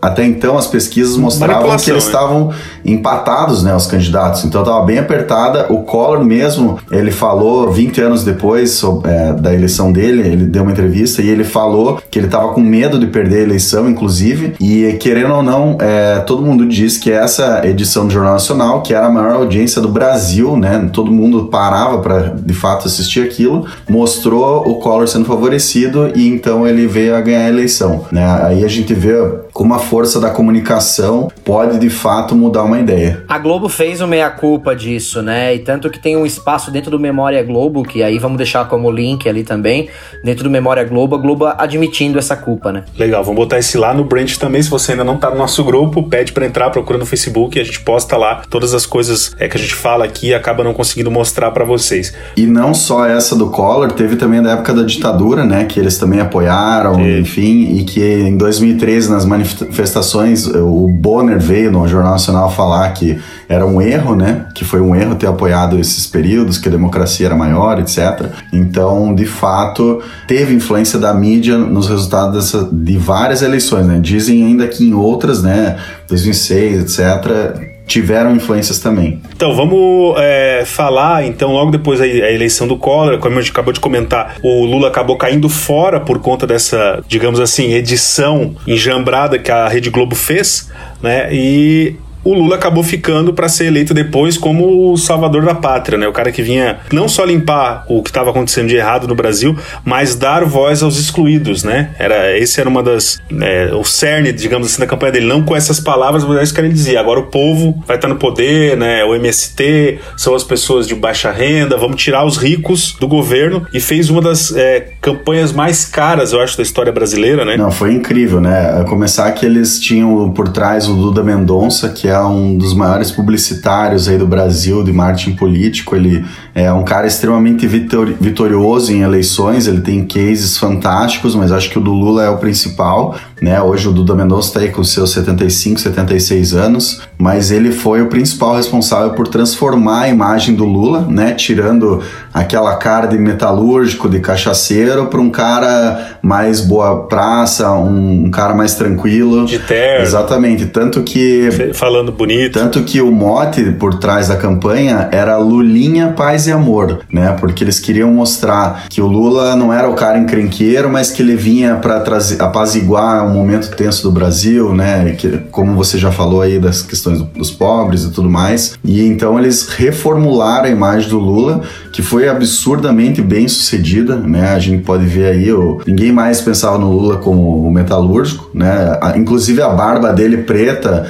até então as pesquisas mostravam que eles estavam empatados, né, os candidatos. Então estava bem apertada. O Collor mesmo, ele falou 20 anos depois sobre, é, da eleição dele, ele deu uma entrevista e ele falou que ele estava com medo de perder a eleição, inclusive. E querendo ou não, é, todo mundo diz que essa edição do Jornal Nacional, que era a maior audiência do Brasil, né, todo mundo parava para de fato assistir aquilo, mostrou o Collor sendo favorecido e então ele veio a ganhar a eleição. Né? Aí a gente vê como a força da comunicação pode de fato mudar uma ideia. A Globo fez o meia-culpa disso, né? E tanto que tem um espaço dentro do Memória Globo, que aí vamos deixar como link ali também, dentro do Memória Globo, a Globo admitindo essa culpa, né? Legal, vamos botar esse lá no Brand também. Se você ainda não tá no nosso grupo, pede para entrar, procura no Facebook e a gente posta lá todas as coisas é, que a gente fala aqui e acaba não conseguindo mostrar para vocês. E não só essa do Collor, teve também da época da ditadura, né? Que eles também apoiaram, enfim, e que em 2013, nas manifestações, o Bonner veio no Jornal Nacional falar que era um erro, né? Que foi um erro ter apoiado esses períodos, que a democracia era maior, etc. Então, de fato, teve influência da mídia nos resultados dessa, de várias eleições, né? Dizem ainda que em outras, né? 2006, etc tiveram influências também. Então, vamos é, falar, então, logo depois da eleição do Collor, como a gente acabou de comentar, o Lula acabou caindo fora por conta dessa, digamos assim, edição enjambrada que a Rede Globo fez, né? E o Lula acabou ficando para ser eleito depois como o salvador da pátria, né? O cara que vinha não só limpar o que estava acontecendo de errado no Brasil, mas dar voz aos excluídos, né? Era esse era uma das é, o cerne, digamos assim, da campanha dele, não com essas palavras, mas é isso que ele dizia. Agora o povo vai estar no poder, né? O MST são as pessoas de baixa renda, vamos tirar os ricos do governo e fez uma das é, campanhas mais caras, eu acho, da história brasileira, né? Não, foi incrível, né? A começar que eles tinham por trás o Duda Mendonça, que é um dos maiores publicitários aí do Brasil de marketing político. Ele é um cara extremamente vitor vitorioso em eleições, ele tem cases fantásticos, mas acho que o do Lula é o principal, né? Hoje o Duda Mendonça está aí com seus 75, 76 anos, mas ele foi o principal responsável por transformar a imagem do Lula, né? Tirando aquela cara de metalúrgico, de cachaceiro, para um cara mais boa praça, um, um, cara mais tranquilo. De terra. Exatamente. Tanto que. Falando bonito. Tanto que o mote por trás da campanha era Lulinha, Paz e Amor, né? Porque eles queriam mostrar que o Lula não era o cara encrenqueiro, mas que ele vinha para trazer apaziguar um momento tenso do Brasil, né? Que, como você já falou aí das questões dos pobres e tudo mais. E então eles reformularam a imagem do Lula, que foi absurdamente bem sucedida, né? A gente pode ver aí, o, ninguém mais pensava no Lula como metalúrgico, né? A, inclusive a barba dele preta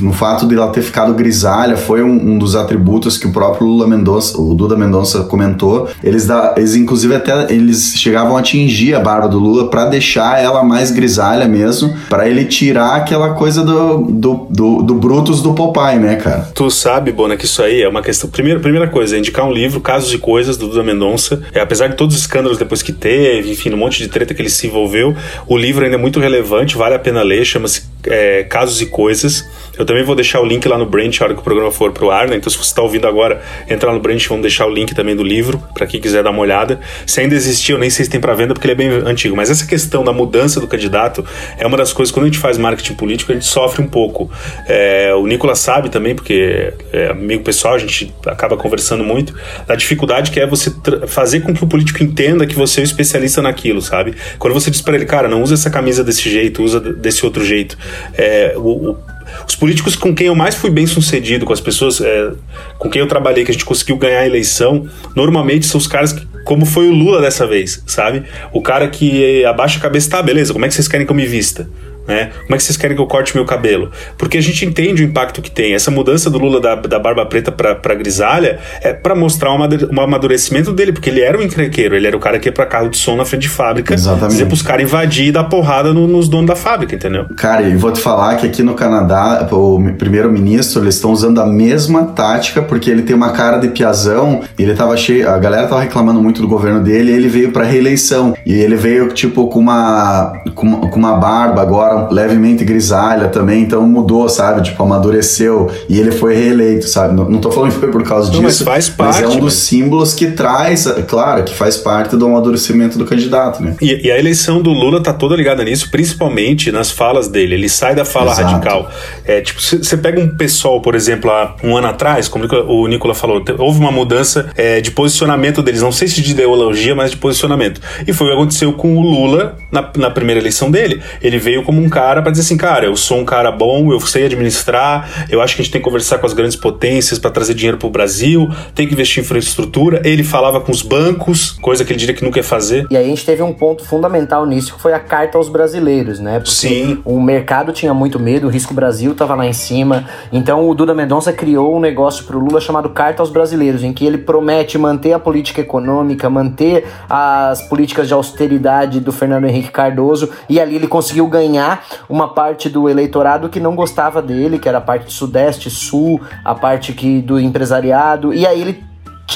no fato de ela ter ficado grisalha foi um, um, dos atributos que o próprio Lula Mendonça, o Duda Mendonça comentou. Eles, da, eles inclusive até eles chegavam a atingir a barba do Lula para deixar ela mais grisalha mesmo, para ele tirar aquela coisa do, do, do, do, Brutus do Popeye, né, cara? Tu sabe, Bona, que isso aí é uma questão. Primeira, primeira coisa, é indicar um livro, Casos e Coisas, do Duda Mendonça. É, apesar de todos os escândalos depois que teve, enfim, um monte de treta que ele se envolveu, o livro ainda é muito relevante, vale a pena ler, chama-se é, Casos e Coisas. Eu também vou deixar o link lá no Branch, a hora que o programa for pro ar, né? Então, se você está ouvindo agora, entrar no Branch, vamos deixar o link também do livro, para quem quiser dar uma olhada. Se ainda existir, eu nem sei se tem para venda, porque ele é bem antigo. Mas essa questão da mudança do candidato é uma das coisas, quando a gente faz marketing político, a gente sofre um pouco. É, o Nicolas sabe também, porque é amigo pessoal, a gente acaba conversando muito, da dificuldade que é você fazer com que o político entenda que você é o especialista naquilo, sabe? Quando você diz para ele, cara, não usa essa camisa desse jeito, usa desse outro jeito. É, o, o os políticos com quem eu mais fui bem sucedido, com as pessoas é, com quem eu trabalhei, que a gente conseguiu ganhar a eleição, normalmente são os caras que, como foi o Lula dessa vez, sabe? O cara que abaixa a cabeça, tá, beleza, como é que vocês querem que eu me vista? Né? Como é que vocês querem que eu corte meu cabelo? Porque a gente entende o impacto que tem. Essa mudança do Lula da, da barba preta pra, pra grisalha é para mostrar um amadurecimento dele, porque ele era um encrenqueiro, ele era o cara que ia pra carro de som na frente de fábrica, Exatamente. dizer pros caras invadir e dar porrada no, nos donos da fábrica, entendeu? Cara, e vou te falar que aqui no Canadá, o primeiro-ministro, eles estão usando a mesma tática, porque ele tem uma cara de piazão, ele tava cheio, a galera tava reclamando muito do governo dele, e ele veio pra reeleição. E ele veio, tipo, com uma, com, com uma barba agora, levemente grisalha também, então mudou, sabe? Tipo, amadureceu e ele foi reeleito, sabe? Não, não tô falando que foi por causa não, disso, mas, faz parte, mas é um dos símbolos que traz, claro, que faz parte do amadurecimento do candidato, né? E, e, a eleição do Lula tá toda ligada nisso, principalmente nas falas dele. Ele sai da fala Exato. radical. É, tipo, você pega um pessoal, por exemplo, há um ano atrás, como o Nicola falou, houve uma mudança é, de posicionamento deles, não sei se de ideologia, mas de posicionamento. E foi o que aconteceu com o Lula na, na primeira eleição dele. Ele veio como um um cara para dizer assim, cara, eu sou um cara bom, eu sei administrar, eu acho que a gente tem que conversar com as grandes potências para trazer dinheiro para o Brasil, tem que investir em infraestrutura. Ele falava com os bancos, coisa que ele diria que nunca ia fazer. E aí a gente teve um ponto fundamental nisso, que foi a carta aos brasileiros, né? Porque Sim. o mercado tinha muito medo, o risco Brasil estava lá em cima. Então o Duda Mendonça criou um negócio para o Lula chamado Carta aos Brasileiros, em que ele promete manter a política econômica, manter as políticas de austeridade do Fernando Henrique Cardoso, e ali ele conseguiu ganhar uma parte do eleitorado que não gostava dele, que era a parte do Sudeste, Sul, a parte que do empresariado, e aí ele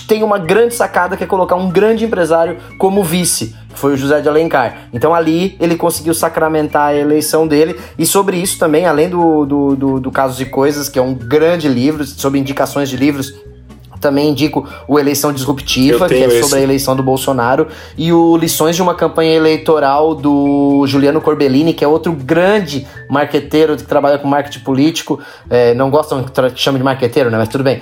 tem uma grande sacada que é colocar um grande empresário como vice, que foi o José de Alencar. Então ali ele conseguiu sacramentar a eleição dele. E sobre isso também, além do, do, do, do Casos e Coisas, que é um grande livro, sobre indicações de livros também indico o Eleição Disruptiva, que é sobre esse. a eleição do Bolsonaro, e o Lições de uma Campanha Eleitoral do Juliano Corbellini, que é outro grande marqueteiro que trabalha com marketing político, é, não gostam que chame de marqueteiro, né? Mas tudo bem.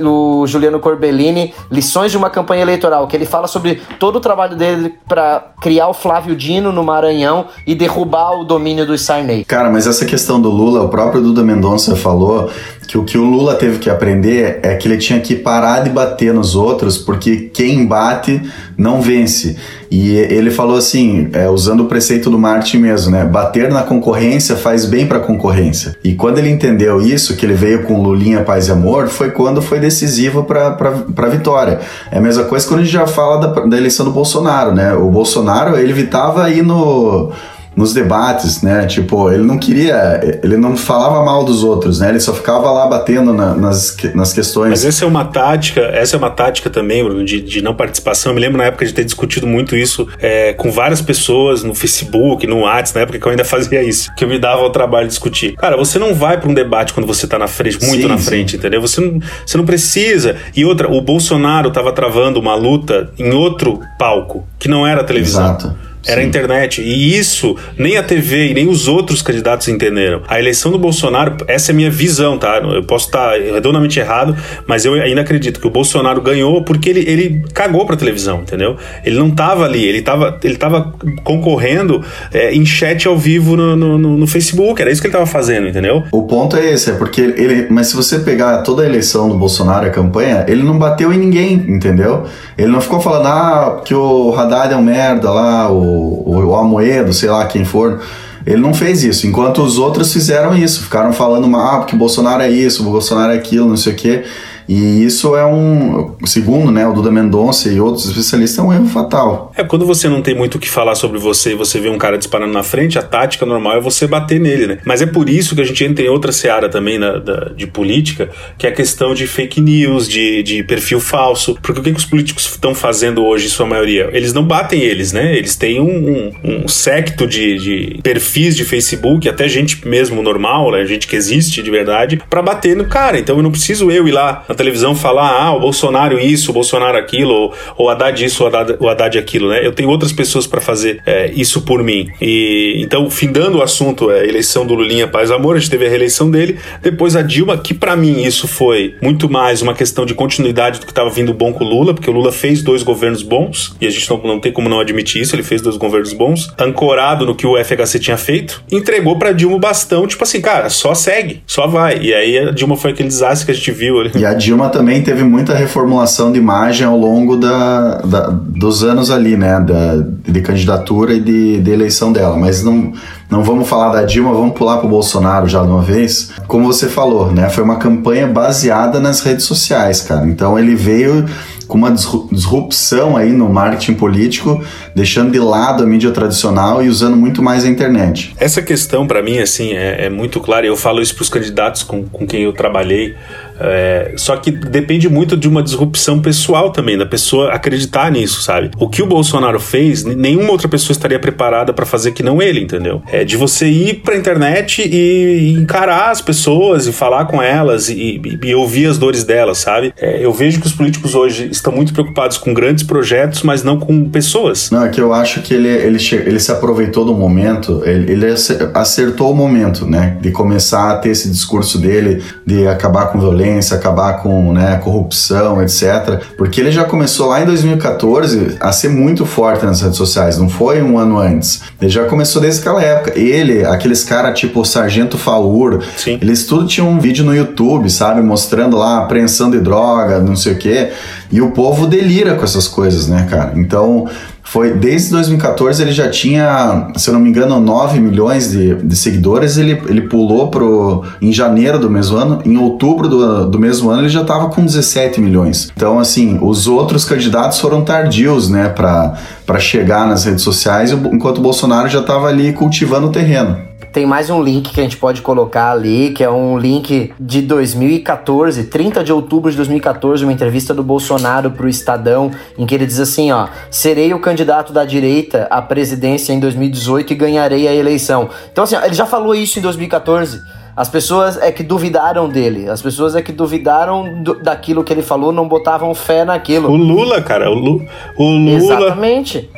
O Juliano Corbellini, Lições de uma Campanha Eleitoral, que ele fala sobre todo o trabalho dele para criar o Flávio Dino no Maranhão e derrubar o domínio do Sarney. Cara, mas essa questão do Lula, o próprio Duda Mendonça falou que o que o Lula teve que aprender é que ele tinha que parar de bater nos outros, porque quem bate não vence. E ele falou assim, é, usando o preceito do Martin mesmo, né? Bater na concorrência faz bem para a concorrência. E quando ele entendeu isso, que ele veio com Lulinha Paz e Amor, foi quando foi decisivo para a vitória. É a mesma coisa quando a gente já fala da, da eleição do Bolsonaro, né? O Bolsonaro, ele evitava aí no nos debates, né? Tipo, ele não queria, ele não falava mal dos outros, né? Ele só ficava lá batendo na, nas, nas questões. Mas essa é uma tática, essa é uma tática também, Bruno, de, de não participação. Eu me lembro na época de ter discutido muito isso é, com várias pessoas no Facebook, no WhatsApp, na época que eu ainda fazia isso, que eu me dava o trabalho de discutir. Cara, você não vai para um debate quando você tá na frente, muito sim, na frente, sim. entendeu? Você não, você não precisa. E outra, o Bolsonaro tava travando uma luta em outro palco, que não era a televisão. Exato. Era a internet. E isso nem a TV e nem os outros candidatos entenderam. A eleição do Bolsonaro, essa é a minha visão, tá? Eu posso estar redondamente errado, mas eu ainda acredito que o Bolsonaro ganhou porque ele, ele cagou pra televisão, entendeu? Ele não tava ali, ele tava, ele tava concorrendo é, em chat ao vivo no, no, no, Facebook. Era isso que ele tava fazendo, entendeu? O ponto é esse, é porque ele. Mas se você pegar toda a eleição do Bolsonaro, a campanha, ele não bateu em ninguém, entendeu? Ele não ficou falando, ah, que o Haddad é um merda lá, o o, Amoedo, sei lá quem for. Ele não fez isso, enquanto os outros fizeram isso, ficaram falando, ah, porque Bolsonaro é isso, Bolsonaro é aquilo, não sei o quê. E isso é um, segundo né, o Duda Mendonça e outros especialistas, é um erro fatal. É, quando você não tem muito o que falar sobre você e você vê um cara disparando na frente, a tática normal é você bater nele, né? Mas é por isso que a gente entra em outra seara também na, da, de política, que é a questão de fake news, de, de perfil falso. Porque o que, que os políticos estão fazendo hoje, em sua maioria? Eles não batem eles, né? Eles têm um, um, um secto de, de perfis de Facebook, até gente mesmo normal, né? gente que existe de verdade, para bater no cara. Então eu não preciso eu ir lá na televisão falar, ah, o Bolsonaro isso, o Bolsonaro aquilo, ou, ou Haddad isso, o Haddad, o Haddad aquilo, né? Eu tenho outras pessoas para fazer é, isso por mim. E então, findando o assunto, é, a eleição do Lulinha Paz Amor, a gente teve a reeleição dele, depois a Dilma, que para mim isso foi muito mais uma questão de continuidade do que estava vindo bom com o Lula, porque o Lula fez dois governos bons, e a gente não, não tem como não admitir isso, ele fez dois governos bons, ancorado no que o FHC tinha feito, entregou para Dilma o bastão, tipo assim, cara, só segue, só vai. E aí a Dilma foi aquele desastre que a gente viu. E a Dilma também teve muita reformulação de imagem ao longo da, da dos anos ali, né? Da, de candidatura e de, de eleição dela. Mas não, não vamos falar da Dilma, vamos pular para o Bolsonaro já de uma vez. Como você falou, né? Foi uma campanha baseada nas redes sociais, cara. Então ele veio com uma disrupção aí no marketing político, deixando de lado a mídia tradicional e usando muito mais a internet. Essa questão, para mim, assim, é, é muito clara. Eu falo isso para os candidatos com, com quem eu trabalhei é, só que depende muito de uma disrupção pessoal também, da pessoa acreditar nisso, sabe? O que o Bolsonaro fez, nenhuma outra pessoa estaria preparada para fazer que não ele, entendeu? É de você ir pra internet e encarar as pessoas e falar com elas e, e, e ouvir as dores delas, sabe? É, eu vejo que os políticos hoje estão muito preocupados com grandes projetos, mas não com pessoas. Não, é que eu acho que ele, ele, ele se aproveitou do momento, ele, ele acertou o momento, né? De começar a ter esse discurso dele, de acabar com violência violência, acabar com né, corrupção, etc. Porque ele já começou lá em 2014 a ser muito forte nas redes sociais, não foi um ano antes. Ele já começou desde aquela época. Ele, aqueles caras tipo o Sargento Faur, Sim. eles tudo tinham um vídeo no YouTube, sabe? Mostrando lá apreensão de droga, não sei o quê. E o povo delira com essas coisas, né, cara? Então, foi desde 2014 ele já tinha, se eu não me engano, 9 milhões de, de seguidores. Ele, ele pulou pro em janeiro do mesmo ano, em outubro do, do mesmo ano ele já estava com 17 milhões. Então, assim, os outros candidatos foram tardios, né, para chegar nas redes sociais, enquanto o Bolsonaro já estava ali cultivando o terreno. Tem mais um link que a gente pode colocar ali, que é um link de 2014, 30 de outubro de 2014, uma entrevista do Bolsonaro para o Estadão, em que ele diz assim, ó, serei o candidato da direita à presidência em 2018 e ganharei a eleição. Então assim, ó, ele já falou isso em 2014. As pessoas é que duvidaram dele. As pessoas é que duvidaram do, daquilo que ele falou, não botavam fé naquilo. O Lula, cara, o, Lu, o Lula. Exatamente.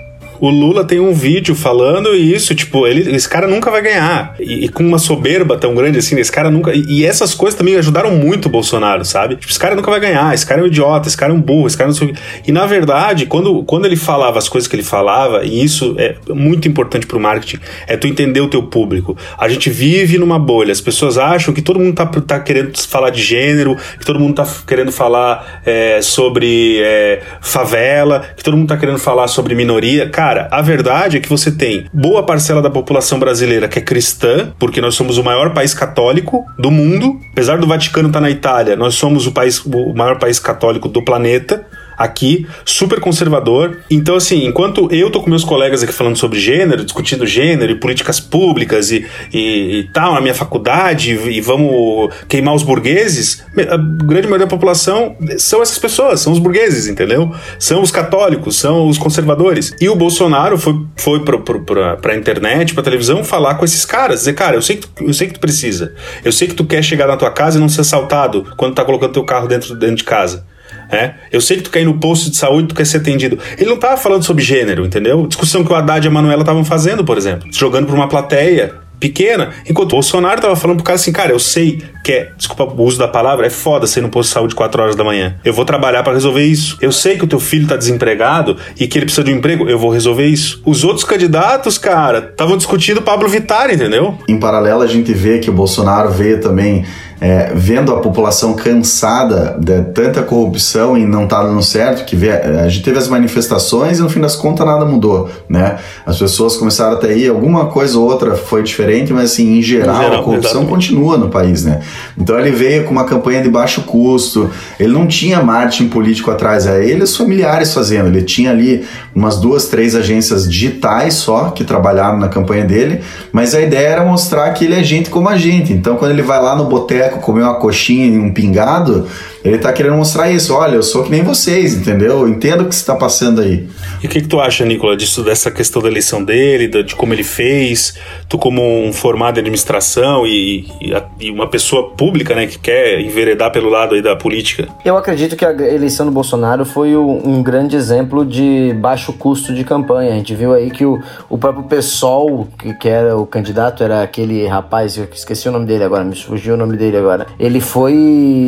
O Lula tem um vídeo falando isso, tipo, ele, esse cara nunca vai ganhar. E, e com uma soberba tão grande assim, esse cara nunca. E, e, essas coisas também ajudaram muito o Bolsonaro, sabe? Tipo, esse cara nunca vai ganhar, esse cara é um idiota, esse cara é um burro, esse cara não sei E na verdade, quando, quando ele falava as coisas que ele falava, e isso é muito importante pro marketing, é tu entender o teu público. A gente vive numa bolha, as pessoas acham que todo mundo tá, tá querendo falar de gênero, que todo mundo tá querendo falar é, sobre é, favela, que todo mundo tá querendo falar sobre minoria. Cara, a verdade é que você tem boa parcela da população brasileira que é cristã, porque nós somos o maior país católico do mundo. Apesar do Vaticano estar tá na Itália, nós somos o, país, o maior país católico do planeta aqui, super conservador. Então, assim, enquanto eu tô com meus colegas aqui falando sobre gênero, discutindo gênero e políticas públicas e, e, e tal, na minha faculdade, e, e vamos queimar os burgueses, a grande maioria da população são essas pessoas, são os burgueses, entendeu? São os católicos, são os conservadores. E o Bolsonaro foi, foi pro, pra, pra internet, pra televisão, falar com esses caras, dizer, cara, eu sei, que tu, eu sei que tu precisa, eu sei que tu quer chegar na tua casa e não ser assaltado quando tá colocando teu carro dentro, dentro de casa. É, eu sei que tu quer ir no posto de saúde, tu quer ser atendido. Ele não tava falando sobre gênero, entendeu? Discussão que o Haddad e a Manuela estavam fazendo, por exemplo. Jogando pra uma plateia pequena, enquanto o Bolsonaro tava falando pro cara assim, cara, eu sei que é, desculpa o uso da palavra, é foda ser no posto de saúde 4 horas da manhã. Eu vou trabalhar para resolver isso. Eu sei que o teu filho tá desempregado e que ele precisa de um emprego, eu vou resolver isso. Os outros candidatos, cara, estavam discutindo Pablo Vittar, entendeu? Em paralelo, a gente vê que o Bolsonaro veio também é, vendo a população cansada de tanta corrupção e não tá dando certo, que vê, a gente teve as manifestações e no fim das contas nada mudou, né? As pessoas começaram até aí, alguma coisa ou outra foi diferente, mas assim, em geral, em geral a corrupção exatamente. continua no país, né? Então ele veio com uma campanha de baixo custo, ele não tinha marketing político atrás, é ele e os familiares fazendo, ele tinha ali umas duas, três agências digitais só que trabalharam na campanha dele, mas a ideia era mostrar que ele é gente como a gente, então quando ele vai lá no boteco boteco comer uma coxinha e um pingado, ele tá querendo mostrar isso. Olha, eu sou que nem vocês, entendeu? Eu entendo o que você tá passando aí. E o que, que tu acha, Nicola, disso, dessa questão da eleição dele, de como ele fez? Tu, como um formado em administração e, e, e, uma pessoa pública, né, que quer enveredar pelo lado aí da política. Eu acredito que a eleição do Bolsonaro foi um grande exemplo de baixo custo de campanha. A gente viu aí que o, o próprio PSOL, que, que era o candidato, era aquele rapaz, eu esqueci o nome dele agora, me fugiu o nome dele agora. Ele foi,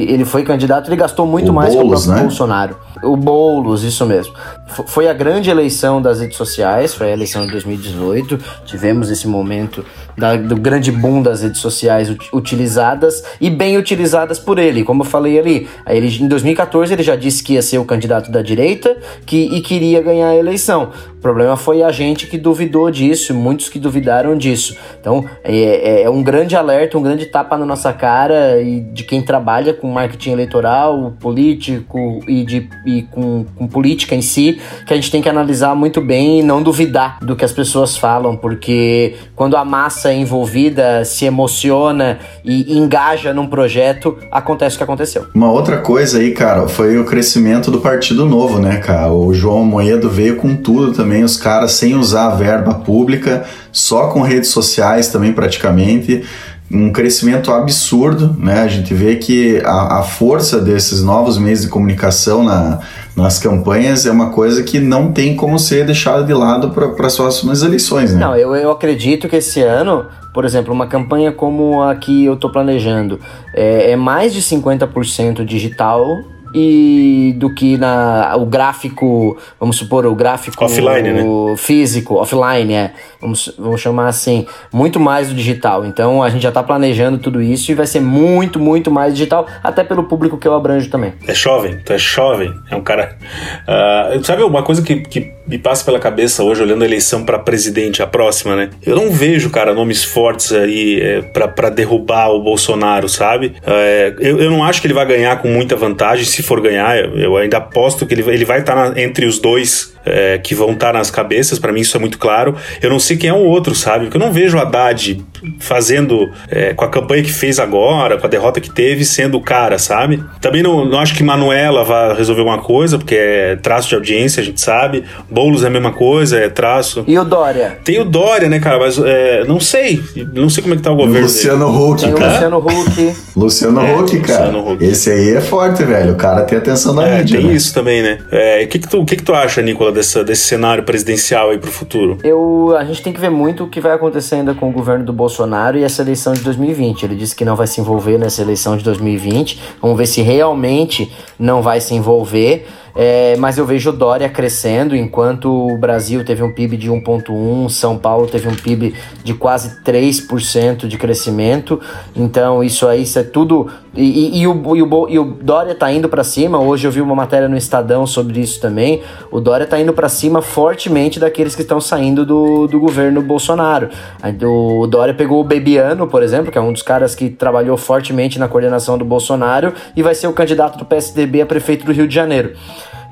ele foi candidato ele gastou muito o mais Boulos, que o né? Bolsonaro. O Boulos, isso mesmo. Foi a grande eleição das redes sociais, foi a eleição de 2018. Tivemos esse momento da, do grande boom das redes sociais utilizadas e bem utilizadas por ele. Como eu falei ali, ele, em 2014 ele já disse que ia ser o candidato da direita que, e queria ganhar a eleição. O problema foi a gente que duvidou disso, muitos que duvidaram disso. Então é, é, é um grande alerta, um grande tapa na nossa cara e de quem trabalha com marketing eleitoral, político e, de, e com, com política em si, que a gente tem que analisar muito bem e não duvidar do que as pessoas falam, porque quando a massa massa envolvida se emociona e engaja num projeto, acontece o que aconteceu. Uma outra coisa aí, cara, foi o crescimento do Partido Novo, né, cara? O João Moedo veio com tudo também, os caras sem usar a verba pública, só com redes sociais também praticamente um crescimento absurdo, né? A gente vê que a, a força desses novos meios de comunicação na, nas campanhas é uma coisa que não tem como ser deixada de lado para as próximas eleições, né? Não, eu, eu acredito que esse ano, por exemplo, uma campanha como a que eu estou planejando é, é mais de 50% digital e do que na o gráfico, vamos supor, o gráfico offline, né? físico, offline, é, vamos, vamos chamar assim, muito mais do digital. Então a gente já está planejando tudo isso e vai ser muito, muito mais digital, até pelo público que eu abranjo também. É jovem, tu é jovem, é um cara. Uh, sabe uma coisa que, que me passa pela cabeça hoje, olhando a eleição para presidente, a próxima, né? Eu não vejo, cara, nomes fortes aí é, para derrubar o Bolsonaro, sabe? É, eu, eu não acho que ele vai ganhar com muita vantagem se for ganhar, eu ainda aposto que ele, ele vai estar tá entre os dois é, que vão estar tá nas cabeças, para mim isso é muito claro. Eu não sei quem é o outro, sabe? Porque eu não vejo o Haddad fazendo, é, com a campanha que fez agora, com a derrota que teve, sendo o cara, sabe? Também não, não acho que Manuela vá resolver alguma coisa, porque é traço de audiência, a gente sabe. Boulos é a mesma coisa, é traço. E o Dória? Tem o Dória, né, cara? Mas é, não sei. Não sei como é que tá o governo. Luciano dele. Huck, Tem o cara. Luciano Huck. (laughs) Luciano É, Huck, cara. Luciano Huck. Esse aí é forte, velho. O cara tem atenção da É, mídia. tem né? isso também, né? É, O que, que, tu, que, que tu acha, Nicola, dessa, desse cenário presidencial aí pro futuro? Eu, a gente tem que ver muito o que vai acontecer ainda com o governo do Bolsonaro e essa eleição de 2020. Ele disse que não vai se envolver nessa eleição de 2020. Vamos ver se realmente não vai se envolver. É, mas eu vejo o Dória crescendo, enquanto o Brasil teve um PIB de 1,1%, São Paulo teve um PIB de quase 3% de crescimento. Então, isso aí, isso é tudo. E, e- e o, e, o, e o Dória tá indo para cima. Hoje eu vi uma matéria no Estadão sobre isso também. O Dória tá indo para cima fortemente daqueles que estão saindo do, do governo Bolsonaro. O Dória pegou o Bebiano, por exemplo, que é um dos caras que trabalhou fortemente na coordenação do Bolsonaro e vai ser o candidato do PSDB a prefeito do Rio de Janeiro.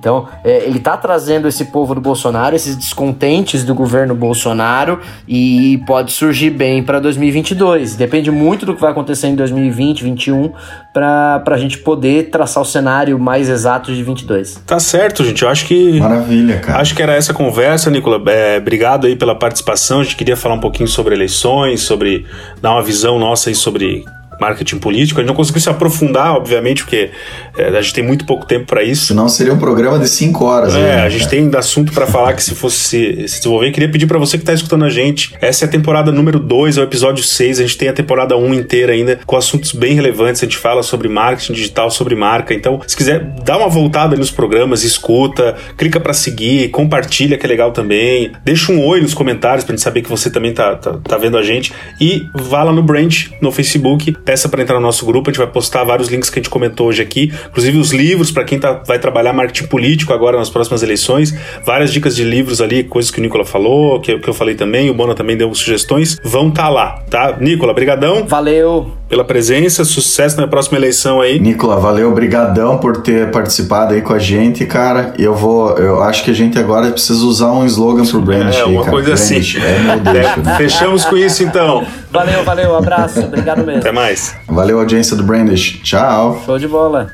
Então, é, ele tá trazendo esse povo do Bolsonaro, esses descontentes do governo Bolsonaro, e pode surgir bem para 2022. Depende muito do que vai acontecer em 2020, 2021, para a gente poder traçar o cenário mais exato de 22. Tá certo, gente. Eu acho que. Maravilha, cara. Acho que era essa conversa, Nicola. É, obrigado aí pela participação. A gente queria falar um pouquinho sobre eleições, sobre dar uma visão nossa aí sobre marketing político. A gente não conseguiu se aprofundar, obviamente, porque é, a gente tem muito pouco tempo para isso. Senão seria um programa de 5 horas. É, né, a gente tem ainda assunto pra falar que se fosse se, se desenvolver. Queria pedir pra você que tá escutando a gente. Essa é a temporada número 2, é o episódio 6. A gente tem a temporada 1 um inteira ainda, com assuntos bem relevantes. A gente fala sobre marketing digital, sobre marca. Então, se quiser, dá uma voltada nos programas, escuta, clica pra seguir, compartilha, que é legal também. Deixa um oi nos comentários pra gente saber que você também tá, tá, tá vendo a gente. E vá lá no Brand, no Facebook, peça pra entrar no nosso grupo. A gente vai postar vários links que a gente comentou hoje aqui, inclusive os livros para quem tá, vai trabalhar marketing político agora nas próximas eleições. Várias dicas de livros ali, coisas que o Nicola falou, que, que eu falei também, o Bona também deu sugestões. Vão tá lá, tá? Nicola, brigadão Valeu! pela presença, sucesso na próxima eleição aí. Nicola, valeu, brigadão por ter participado aí com a gente, cara. E eu vou, eu acho que a gente agora precisa usar um slogan pro Brandish É, aí, uma cara. coisa assim. Brandish, É né? (laughs) Fechamos com isso então. Valeu, valeu, abraço, obrigado mesmo. Até mais. Valeu, audiência do Brandish. Tchau. Show de bola.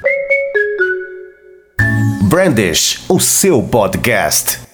Brandish, o seu podcast.